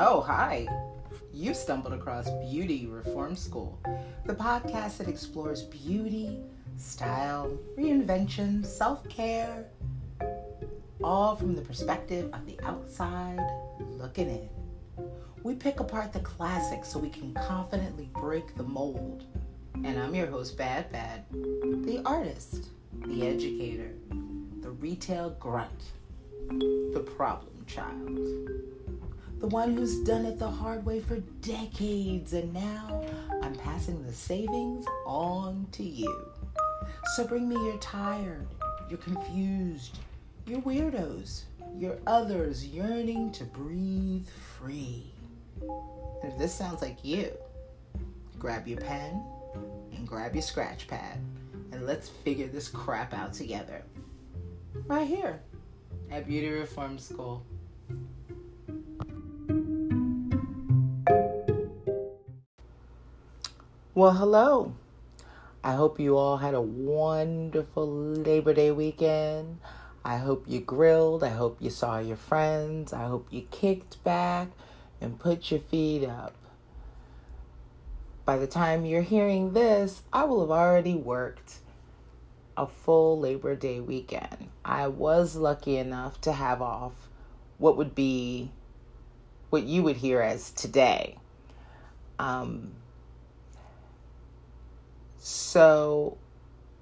Oh, hi. You stumbled across Beauty Reform School, the podcast that explores beauty, style, reinvention, self care, all from the perspective of the outside looking in. We pick apart the classics so we can confidently break the mold. And I'm your host, BadBad, the artist, the educator, the retail grunt, the problem child the one who's done it the hard way for decades, and now I'm passing the savings on to you. So bring me your tired, your confused, your weirdos, your others yearning to breathe free. If this sounds like you, grab your pen and grab your scratch pad, and let's figure this crap out together. Right here at Beauty Reform School. Well, hello. I hope you all had a wonderful Labor Day weekend. I hope you grilled. I hope you saw your friends. I hope you kicked back and put your feet up. By the time you're hearing this, I will have already worked a full Labor Day weekend. I was lucky enough to have off what would be what you would hear as today. Um, so,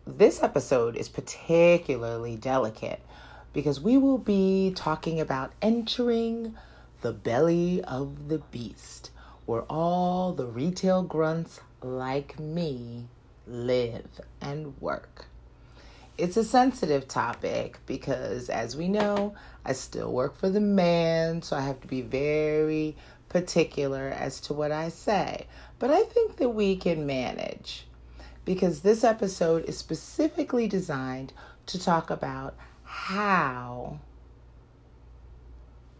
this episode is particularly delicate because we will be talking about entering the belly of the beast, where all the retail grunts like me live and work. It's a sensitive topic because, as we know, I still work for the man, so I have to be very particular as to what I say. But I think that we can manage because this episode is specifically designed to talk about how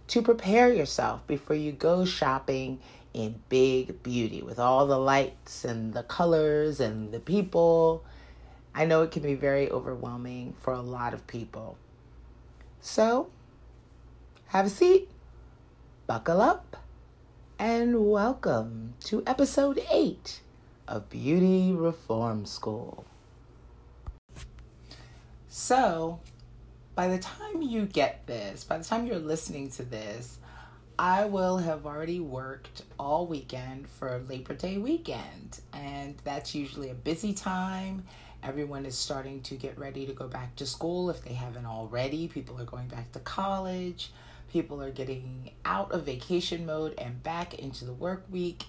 to prepare yourself before you go shopping in big beauty with all the lights and the colors and the people. I know it can be very overwhelming for a lot of people. So, have a seat, buckle up, and welcome to episode 8 a beauty reform school. So, by the time you get this, by the time you're listening to this, I will have already worked all weekend for Labor Day weekend. And that's usually a busy time. Everyone is starting to get ready to go back to school if they haven't already. People are going back to college. People are getting out of vacation mode and back into the work week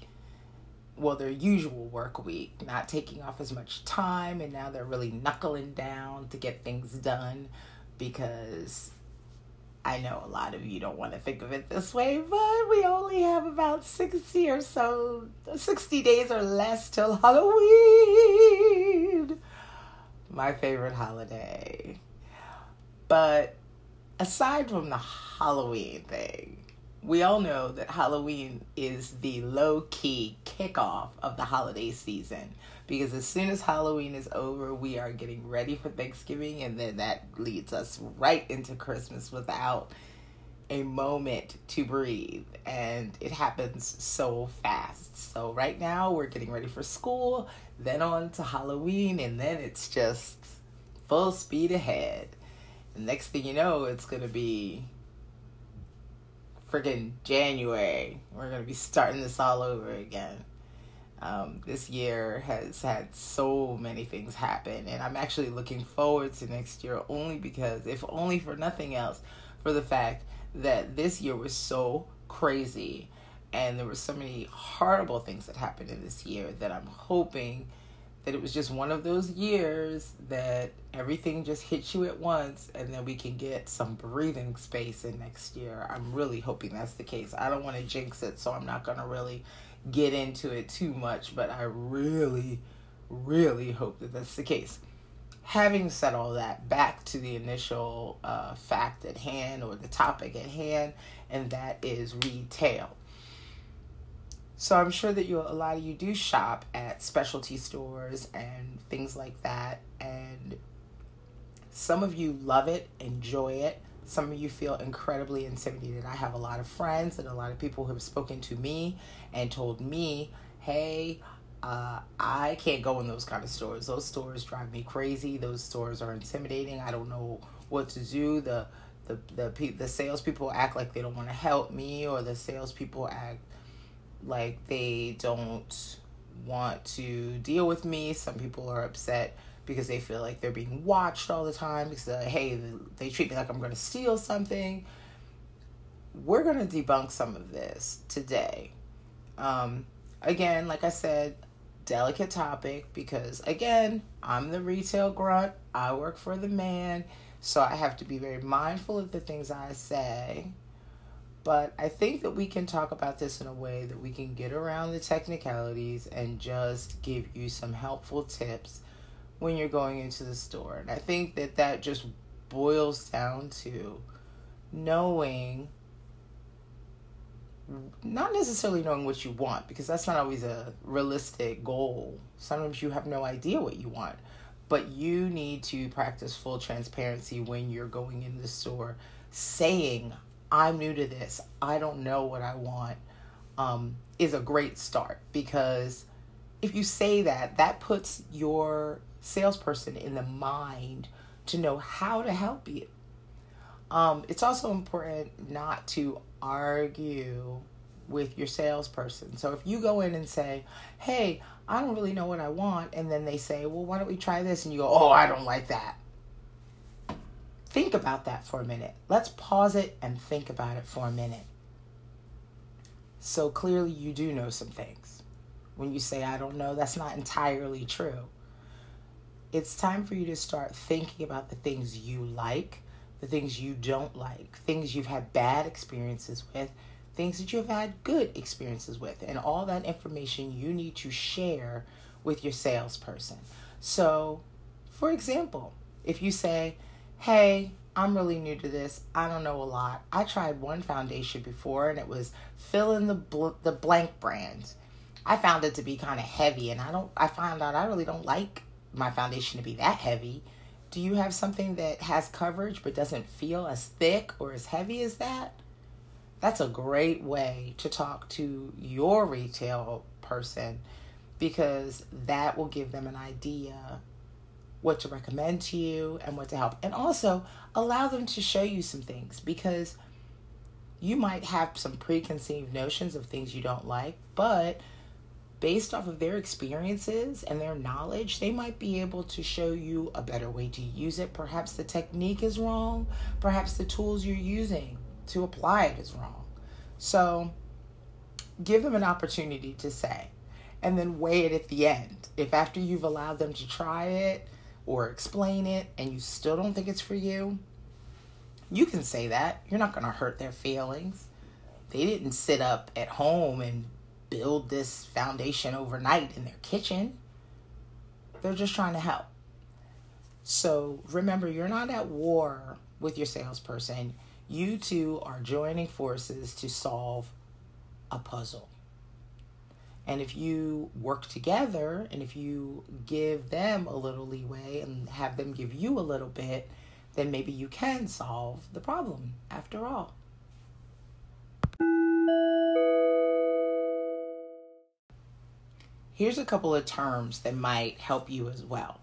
well their usual work week not taking off as much time and now they're really knuckling down to get things done because I know a lot of you don't want to think of it this way, but we only have about 60 or so, 60 days or less till Halloween. My favorite holiday. But aside from the Halloween thing, we all know that Halloween is the low key kickoff of the holiday season because as soon as Halloween is over, we are getting ready for Thanksgiving, and then that leads us right into Christmas without a moment to breathe. And it happens so fast. So, right now, we're getting ready for school, then on to Halloween, and then it's just full speed ahead. Next thing you know, it's going to be freaking January. We're going to be starting this all over again. Um, this year has had so many things happen, and I'm actually looking forward to next year only because, if only for nothing else, for the fact that this year was so crazy and there were so many horrible things that happened in this year that I'm hoping that it was just one of those years that everything just hits you at once and then we can get some breathing space in next year. I'm really hoping that's the case. I don't want to jinx it, so I'm not going to really get into it too much, but I really, really hope that that's the case. Having said all that, back to the initial uh, fact at hand or the topic at hand, and that is retail. So I'm sure that you a lot of you do shop at specialty stores and things like that and some of you love it, enjoy it. some of you feel incredibly intimidated. I have a lot of friends and a lot of people who have spoken to me and told me, hey, uh, I can't go in those kind of stores. Those stores drive me crazy. Those stores are intimidating. I don't know what to do. The the the the salespeople act like they don't want to help me, or the salespeople act like they don't want to deal with me. Some people are upset because they feel like they're being watched all the time because uh, hey, they treat me like I'm going to steal something. We're going to debunk some of this today. Um, again, like I said, delicate topic because again, I'm the retail grunt. I work for the man, so I have to be very mindful of the things I say. But I think that we can talk about this in a way that we can get around the technicalities and just give you some helpful tips when you're going into the store. And I think that that just boils down to knowing not necessarily knowing what you want because that's not always a realistic goal. Sometimes you have no idea what you want, but you need to practice full transparency when you're going in the store saying, I'm new to this. I don't know what I want um, is a great start because if you say that, that puts your salesperson in the mind to know how to help you. Um, it's also important not to argue with your salesperson. So if you go in and say, Hey, I don't really know what I want, and then they say, Well, why don't we try this? And you go, Oh, I don't like that think about that for a minute. Let's pause it and think about it for a minute. So clearly, you do know some things. When you say, I don't know, that's not entirely true. It's time for you to start thinking about the things you like, the things you don't like, things you've had bad experiences with, things that you've had good experiences with, and all that information you need to share with your salesperson. So, for example, if you say, hey, I'm really new to this. I don't know a lot. I tried one foundation before and it was fill in the bl- the blank brand. I found it to be kind of heavy and I don't I found out I really don't like my foundation to be that heavy. Do you have something that has coverage but doesn't feel as thick or as heavy as that? That's a great way to talk to your retail person because that will give them an idea what to recommend to you and what to help. And also allow them to show you some things because you might have some preconceived notions of things you don't like, but based off of their experiences and their knowledge, they might be able to show you a better way to use it. Perhaps the technique is wrong, perhaps the tools you're using to apply it is wrong. So give them an opportunity to say, and then weigh it at the end. If after you've allowed them to try it, or explain it and you still don't think it's for you, you can say that. You're not going to hurt their feelings. They didn't sit up at home and build this foundation overnight in their kitchen. They're just trying to help. So remember, you're not at war with your salesperson. You two are joining forces to solve a puzzle. And if you work together and if you give them a little leeway and have them give you a little bit, then maybe you can solve the problem after all. Here's a couple of terms that might help you as well.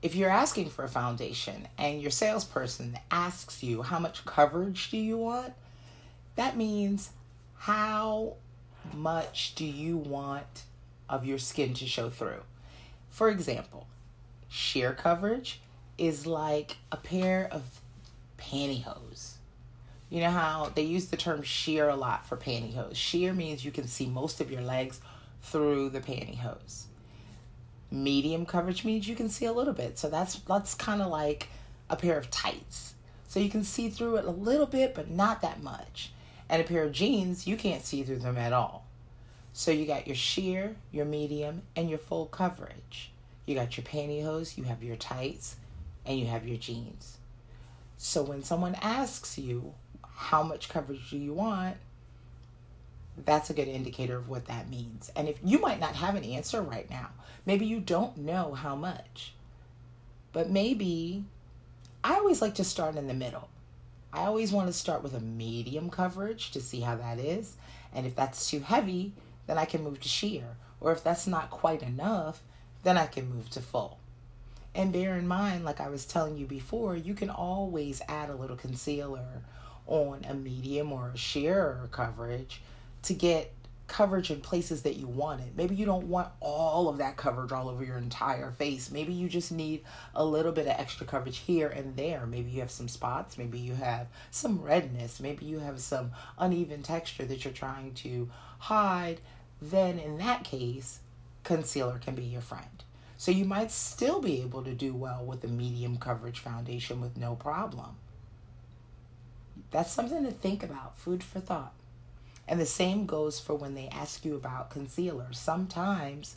If you're asking for a foundation and your salesperson asks you how much coverage do you want, that means how much do you want of your skin to show through? For example, sheer coverage is like a pair of pantyhose. You know how they use the term sheer a lot for pantyhose. Sheer means you can see most of your legs through the pantyhose. Medium coverage means you can see a little bit. So that's that's kind of like a pair of tights. So you can see through it a little bit, but not that much. And a pair of jeans, you can't see through them at all. So you got your sheer, your medium, and your full coverage. You got your pantyhose, you have your tights, and you have your jeans. So when someone asks you how much coverage do you want, that's a good indicator of what that means. And if you might not have an answer right now, maybe you don't know how much. But maybe I always like to start in the middle. I always want to start with a medium coverage to see how that is. And if that's too heavy, then I can move to sheer. Or if that's not quite enough, then I can move to full. And bear in mind, like I was telling you before, you can always add a little concealer on a medium or a sheer coverage to get coverage in places that you want it. Maybe you don't want all of that coverage all over your entire face. Maybe you just need a little bit of extra coverage here and there. Maybe you have some spots, maybe you have some redness, maybe you have some uneven texture that you're trying to hide. Then, in that case, concealer can be your friend. So, you might still be able to do well with a medium coverage foundation with no problem. That's something to think about, food for thought. And the same goes for when they ask you about concealer. Sometimes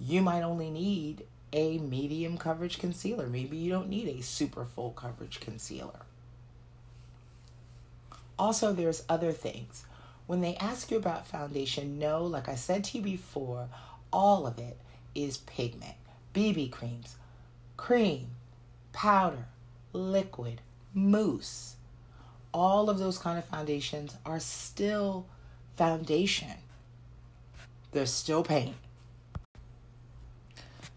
you might only need a medium coverage concealer. Maybe you don't need a super full coverage concealer. Also, there's other things. When they ask you about foundation, no, like I said to you before, all of it is pigment. BB creams, cream, powder, liquid, mousse all of those kind of foundations are still foundation. They're still paint.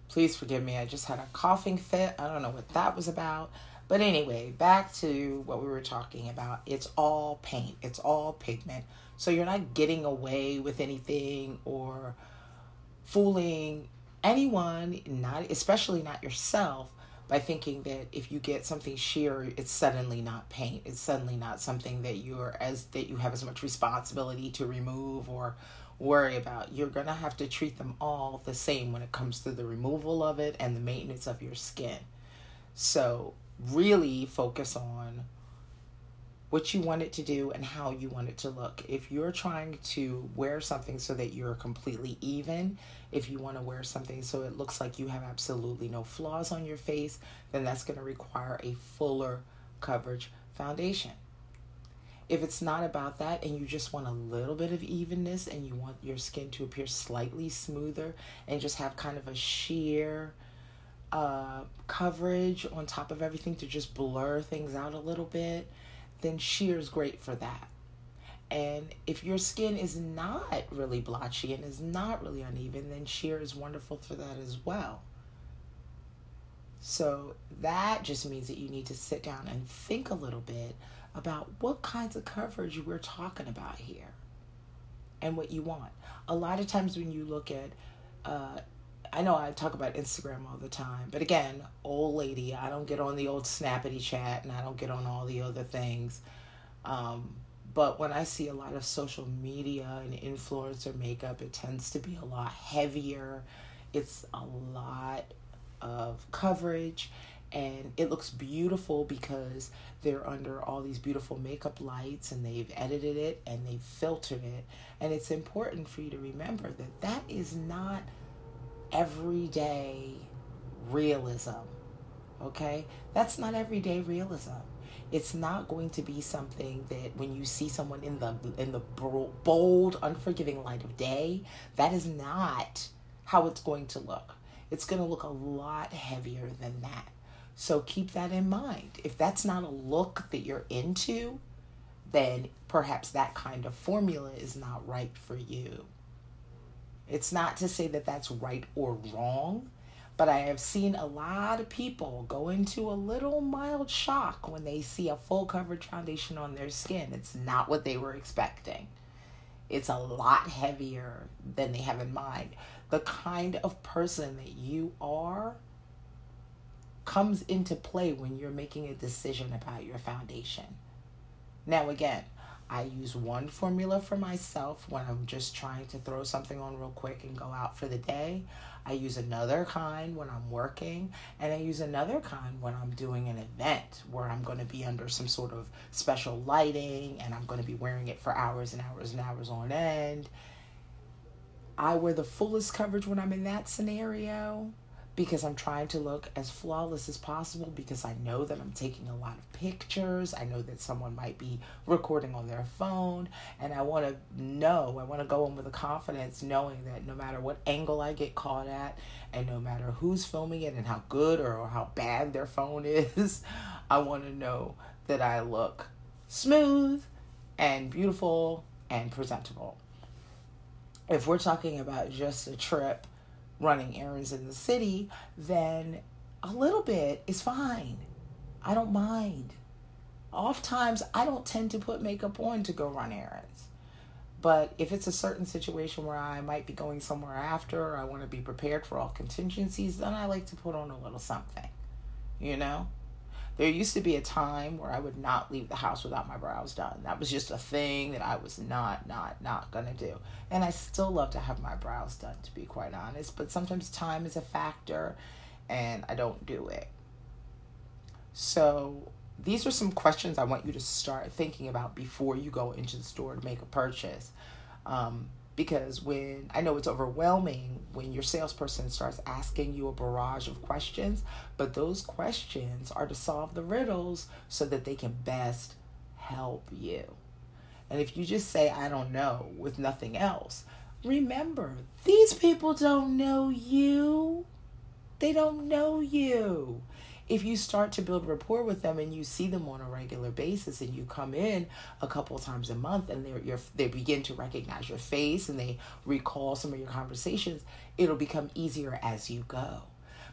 Please forgive me, I just had a coughing fit. I don't know what that was about. But anyway, back to what we were talking about. It's all paint, it's all pigment. So you're not getting away with anything or fooling anyone, not especially not yourself, by thinking that if you get something sheer, it's suddenly not paint. It's suddenly not something that you're as that you have as much responsibility to remove or worry about. You're gonna have to treat them all the same when it comes to the removal of it and the maintenance of your skin. So really focus on what you want it to do and how you want it to look. If you're trying to wear something so that you're completely even, if you want to wear something so it looks like you have absolutely no flaws on your face, then that's going to require a fuller coverage foundation. If it's not about that and you just want a little bit of evenness and you want your skin to appear slightly smoother and just have kind of a sheer uh, coverage on top of everything to just blur things out a little bit, then sheer is great for that. And if your skin is not really blotchy and is not really uneven, then sheer is wonderful for that as well. So that just means that you need to sit down and think a little bit about what kinds of coverage we're talking about here and what you want. A lot of times when you look at, uh, I know I talk about Instagram all the time, but again, old lady, I don't get on the old snappity chat and I don't get on all the other things. Um, but when I see a lot of social media and influencer makeup, it tends to be a lot heavier. It's a lot of coverage and it looks beautiful because they're under all these beautiful makeup lights and they've edited it and they've filtered it. And it's important for you to remember that that is not everyday realism. Okay? That's not everyday realism it's not going to be something that when you see someone in the in the bold unforgiving light of day that is not how it's going to look it's going to look a lot heavier than that so keep that in mind if that's not a look that you're into then perhaps that kind of formula is not right for you it's not to say that that's right or wrong but I have seen a lot of people go into a little mild shock when they see a full coverage foundation on their skin. It's not what they were expecting. It's a lot heavier than they have in mind. The kind of person that you are comes into play when you're making a decision about your foundation. Now, again, I use one formula for myself when I'm just trying to throw something on real quick and go out for the day. I use another kind when I'm working, and I use another kind when I'm doing an event where I'm going to be under some sort of special lighting and I'm going to be wearing it for hours and hours and hours on end. I wear the fullest coverage when I'm in that scenario because I'm trying to look as flawless as possible because I know that I'm taking a lot of pictures. I know that someone might be recording on their phone, and I want to know, I want to go in with a confidence knowing that no matter what angle I get caught at, and no matter who's filming it and how good or how bad their phone is, I want to know that I look smooth and beautiful and presentable. If we're talking about just a trip running errands in the city, then a little bit is fine. I don't mind. Oftentimes, I don't tend to put makeup on to go run errands. But if it's a certain situation where I might be going somewhere after, I want to be prepared for all contingencies, then I like to put on a little something. You know? There used to be a time where I would not leave the house without my brows done. That was just a thing that I was not, not, not gonna do. And I still love to have my brows done, to be quite honest. But sometimes time is a factor and I don't do it. So these are some questions I want you to start thinking about before you go into the store to make a purchase. Um, because when I know it's overwhelming when your salesperson starts asking you a barrage of questions, but those questions are to solve the riddles so that they can best help you. And if you just say, I don't know, with nothing else, remember, these people don't know you. They don't know you if you start to build rapport with them and you see them on a regular basis and you come in a couple times a month and they they begin to recognize your face and they recall some of your conversations, it'll become easier as you go.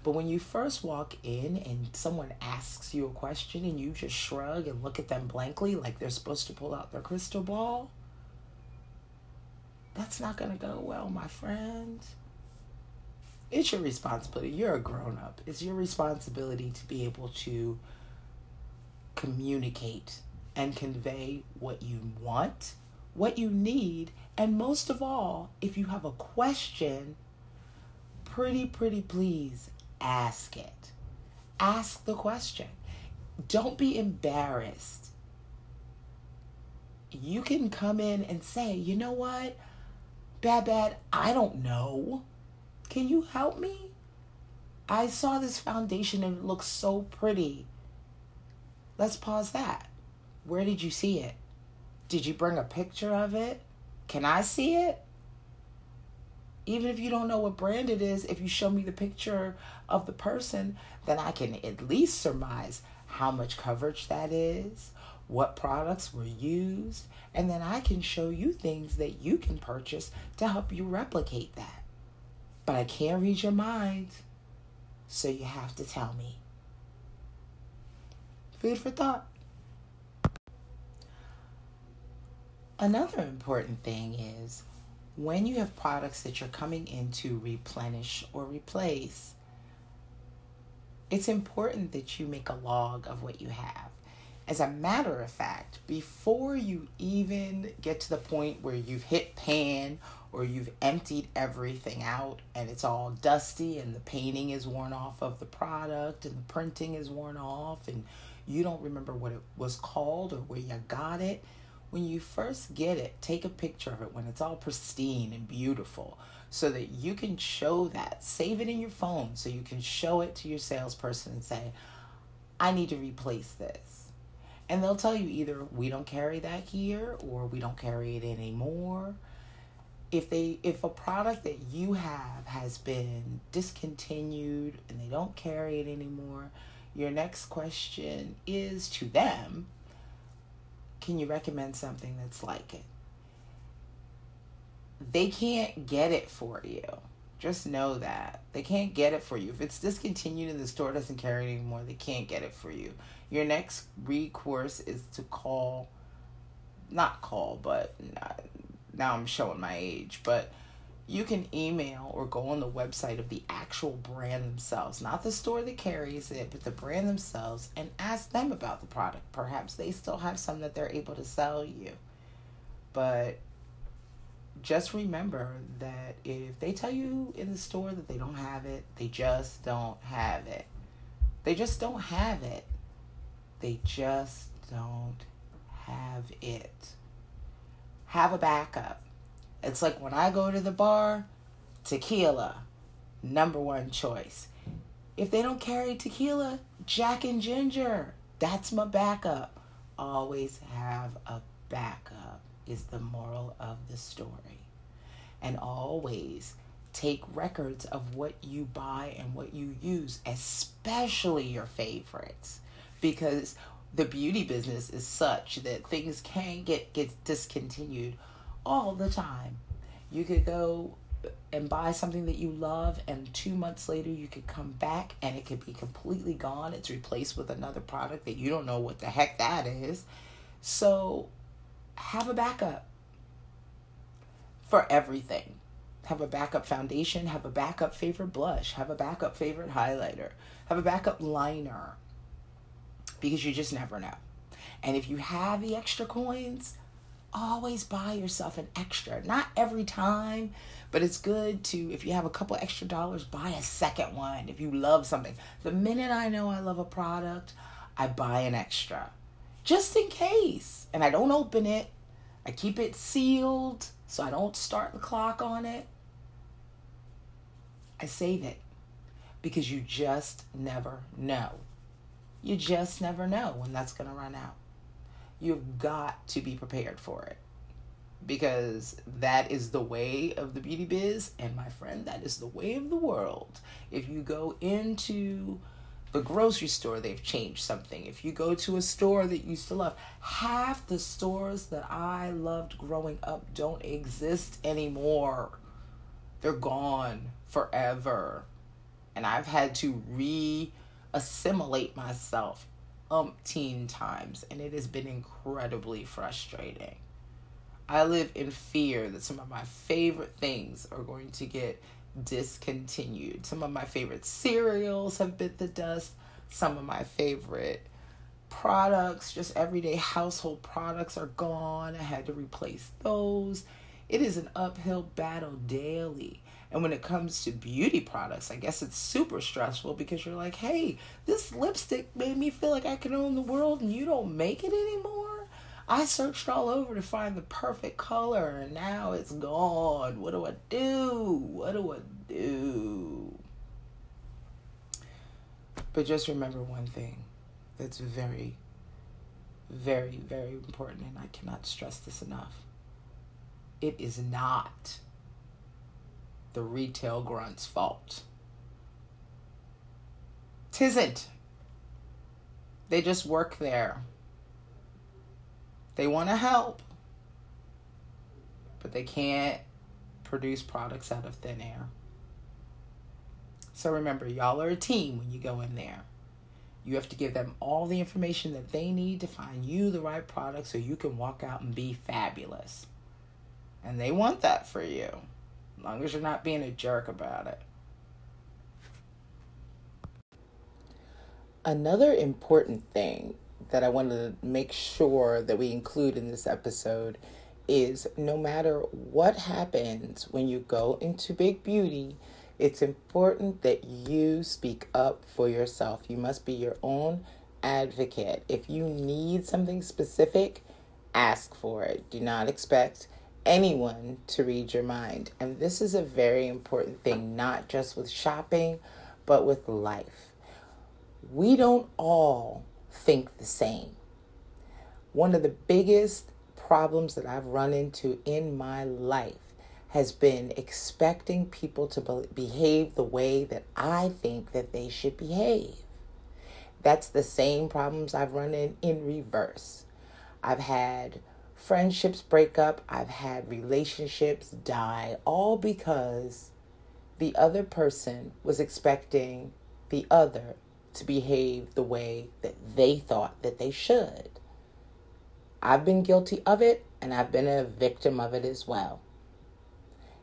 But when you first walk in and someone asks you a question and you just shrug and look at them blankly like they're supposed to pull out their crystal ball, that's not going to go well, my friend it's your responsibility. You're a grown up. It's your responsibility to be able to communicate and convey what you want, what you need, and most of all, if you have a question, pretty, pretty please ask it. Ask the question. Don't be embarrassed. You can come in and say, you know what? Bad, bad, I don't know. Can you help me? I saw this foundation and it looks so pretty. Let's pause that. Where did you see it? Did you bring a picture of it? Can I see it? Even if you don't know what brand it is, if you show me the picture of the person, then I can at least surmise how much coverage that is, what products were used, and then I can show you things that you can purchase to help you replicate that. But I can't read your mind, so you have to tell me. Food for thought. Another important thing is when you have products that you're coming in to replenish or replace, it's important that you make a log of what you have. As a matter of fact, before you even get to the point where you've hit pan or you've emptied everything out and it's all dusty and the painting is worn off of the product and the printing is worn off and you don't remember what it was called or where you got it. When you first get it, take a picture of it when it's all pristine and beautiful so that you can show that. Save it in your phone so you can show it to your salesperson and say, I need to replace this. And they'll tell you either we don't carry that here or we don't carry it anymore if they if a product that you have has been discontinued and they don't carry it anymore your next question is to them can you recommend something that's like it? They can't get it for you. Just know that. They can't get it for you. If it's discontinued and the store doesn't carry it anymore they can't get it for you. Your next recourse is to call not call but not, now I'm showing my age, but you can email or go on the website of the actual brand themselves, not the store that carries it, but the brand themselves, and ask them about the product. Perhaps they still have some that they're able to sell you. But just remember that if they tell you in the store that they don't have it, they just don't have it. They just don't have it. They just don't have it have a backup. It's like when I go to the bar, tequila, number one choice. If they don't carry tequila, Jack and Ginger, that's my backup. Always have a backup, is the moral of the story. And always take records of what you buy and what you use, especially your favorites. Because the beauty business is such that things can get get discontinued all the time. You could go and buy something that you love and 2 months later you could come back and it could be completely gone. It's replaced with another product that you don't know what the heck that is. So have a backup for everything. Have a backup foundation, have a backup favorite blush, have a backup favorite highlighter, have a backup liner because you just never know. And if you have the extra coins, always buy yourself an extra. Not every time, but it's good to, if you have a couple extra dollars, buy a second one if you love something. The minute I know I love a product, I buy an extra just in case. And I don't open it, I keep it sealed so I don't start the clock on it. I save it because you just never know. You just never know when that's going to run out. You've got to be prepared for it because that is the way of the beauty biz. And my friend, that is the way of the world. If you go into the grocery store, they've changed something. If you go to a store that you used to love, half the stores that I loved growing up don't exist anymore. They're gone forever. And I've had to re assimilate myself umpteen times, and it has been incredibly frustrating. I live in fear that some of my favorite things are going to get discontinued. Some of my favorite cereals have bit the dust. Some of my favorite products, just everyday household products, are gone. I had to replace those. It is an uphill battle daily. And when it comes to beauty products, I guess it's super stressful because you're like, hey, this lipstick made me feel like I can own the world and you don't make it anymore. I searched all over to find the perfect color and now it's gone. What do I do? What do I do? But just remember one thing that's very, very, very important, and I cannot stress this enough. It is not the retail grunt's fault. Tisn't. They just work there. They want to help, but they can't produce products out of thin air. So remember, y'all are a team when you go in there. You have to give them all the information that they need to find you the right product so you can walk out and be fabulous. And they want that for you As long as you're not being a jerk about it. Another important thing that I wanted to make sure that we include in this episode is no matter what happens when you go into Big Beauty, it's important that you speak up for yourself. You must be your own advocate. If you need something specific, ask for it. Do not expect anyone to read your mind. And this is a very important thing, not just with shopping, but with life. We don't all think the same. One of the biggest problems that I've run into in my life has been expecting people to behave the way that I think that they should behave. That's the same problems I've run in in reverse. I've had friendships break up, I've had relationships die, all because the other person was expecting the other to behave the way that they thought that they should. I've been guilty of it and I've been a victim of it as well.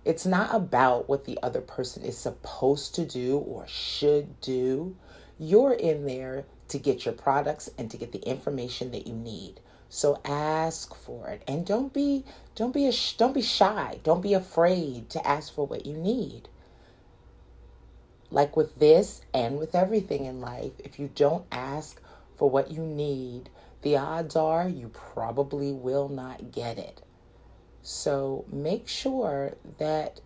It's not about what the other person is supposed to do or should do. You're in there to get your products and to get the information that you need. So ask for it and don't be don't be a, don't be shy. Don't be afraid to ask for what you need. Like with this and with everything in life, if you don't ask for what you need, the odds are you probably will not get it. So make sure that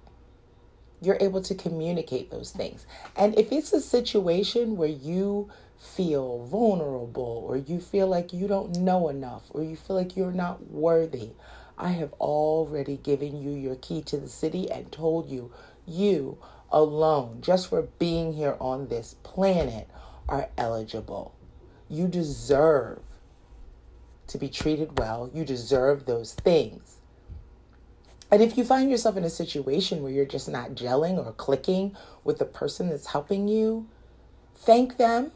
you're able to communicate those things. And if it's a situation where you feel vulnerable or you feel like you don't know enough or you feel like you're not worthy, I have already given you your key to the city and told you, you alone, just for being here on this planet, are eligible. You deserve to be treated well. You deserve those things. And if you find yourself in a situation where you're just not gelling or clicking with the person that's helping you, thank them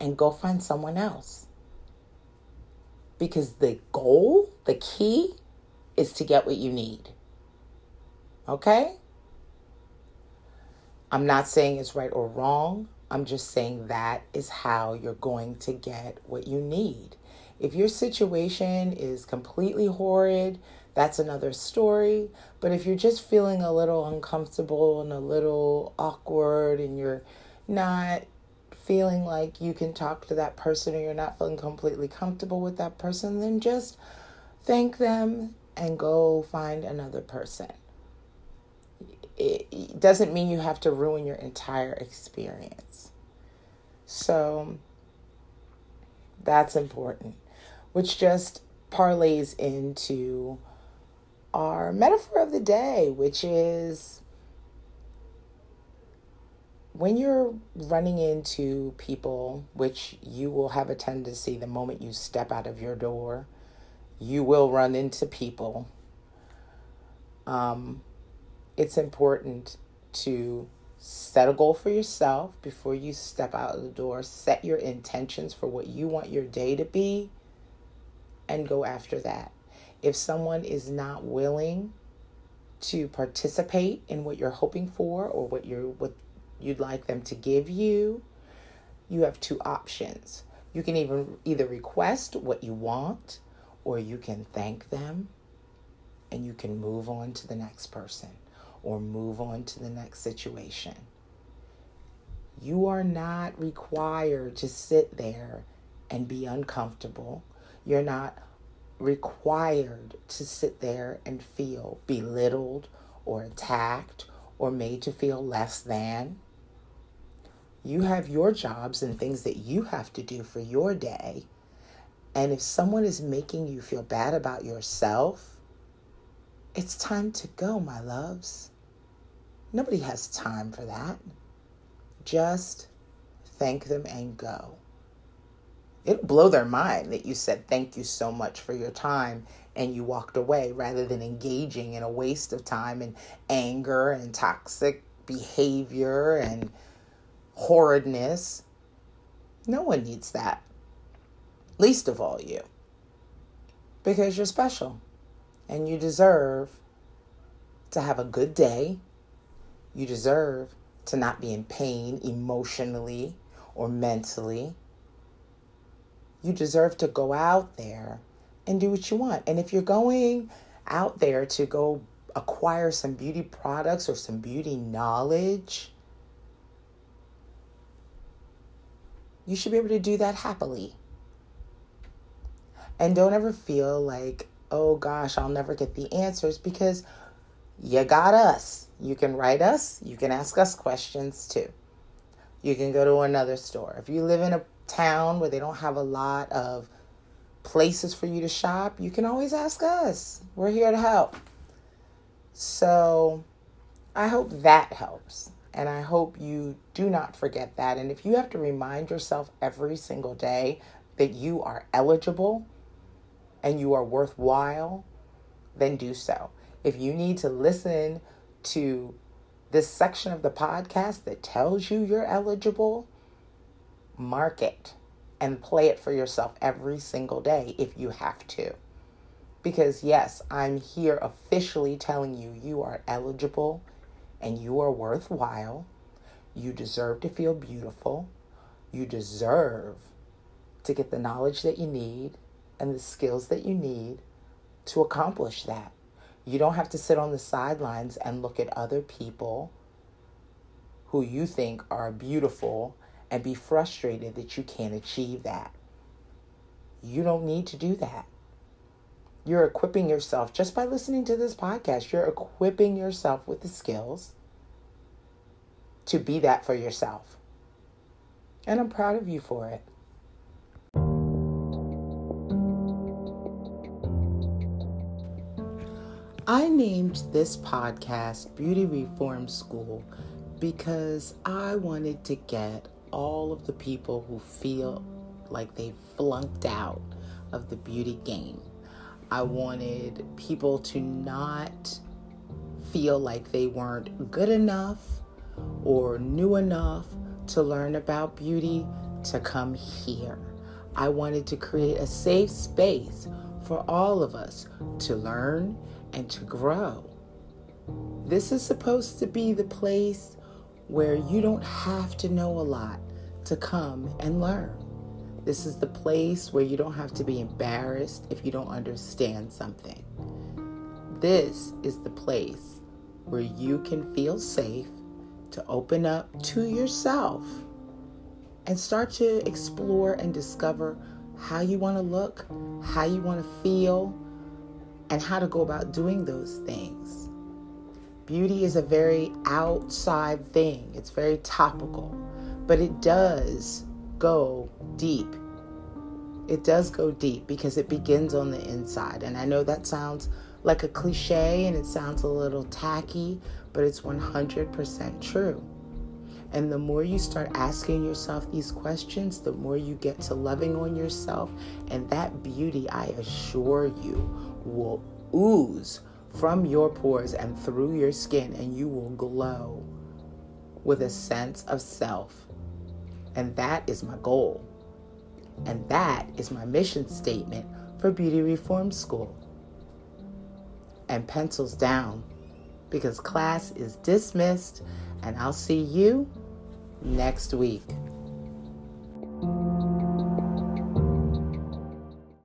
and go find someone else. Because the goal, the key, is to get what you need. Okay? I'm not saying it's right or wrong. I'm just saying that is how you're going to get what you need. If your situation is completely horrid, that's another story. But if you're just feeling a little uncomfortable and a little awkward and you're not feeling like you can talk to that person or you're not feeling completely comfortable with that person, then just thank them and go find another person. It doesn't mean you have to ruin your entire experience. So that's important, which just parlays into our metaphor of the day, which is when you're running into people, which you will have a tendency the moment you step out of your door, you will run into people. Um, it's important to set a goal for yourself before you step out of the door. Set your intentions for what you want your day to be and go after that. If someone is not willing to participate in what you're hoping for or what you're what you'd like them to give you, you have two options. You can even either request what you want or you can thank them and you can move on to the next person or move on to the next situation. You are not required to sit there and be uncomfortable. You're not required to sit there and feel belittled or attacked or made to feel less than. You have your jobs and things that you have to do for your day. And if someone is making you feel bad about yourself, it's time to go, my loves. Nobody has time for that. Just thank them and go it'll blow their mind that you said thank you so much for your time and you walked away rather than engaging in a waste of time and anger and toxic behavior and horridness. No one needs that. Least of all you. Because you're special and you deserve to have a good day. You deserve to not be in pain emotionally or mentally you deserve to go out there and do what you want. And if you're going out there to go acquire some beauty products or some beauty knowledge, you should be able to do that happily. And don't ever feel like, oh gosh, I'll never get the answers because you got us. You can write us, you can ask us questions too. You can go to another store. If you live in a town where they don't have a lot of places for you to shop, you can always ask us. We're here to help. So I hope that helps. And I hope you do not forget that. And if you have to remind yourself every single day that you are eligible and you are worthwhile, then do so. If you need to listen to this section of the podcast that tells you you're eligible, mark it and play it for yourself every single day if you have to. Because, yes, I'm here officially telling you you are eligible and you are worthwhile. You deserve to feel beautiful. You deserve to get the knowledge that you need and the skills that you need to accomplish that. You don't have to sit on the sidelines and look at other people who you think are beautiful and be frustrated that you can't achieve that. You don't need to do that. You're equipping yourself just by listening to this podcast. You're equipping yourself with the skills to be that for yourself. And I'm proud of you for it. I named this podcast Beauty Reform School because I wanted to get all of the people who feel like they flunked out of the beauty game. I wanted people to not feel like they weren't good enough or new enough to learn about beauty to come here. I wanted to create a safe space for all of us to learn and to grow. This is supposed to be the place where you don't have to know a lot to come and learn. This is the place where you don't have to be embarrassed if you don't understand something. This is the place where you can feel safe to open up to yourself and start to explore and discover how you want to look, how you want to feel, and how to go about doing those things. Beauty is a very outside thing, it's very topical, but it does go deep. It does go deep because it begins on the inside. And I know that sounds like a cliche and it sounds a little tacky, but it's 100% true. And the more you start asking yourself these questions, the more you get to loving on yourself. And that beauty, I assure you, will ooze from your pores and through your skin, and you will glow with a sense of self. And that is my goal. And that is my mission statement for Beauty Reform School. And pencils down because class is dismissed, and I'll see you next week.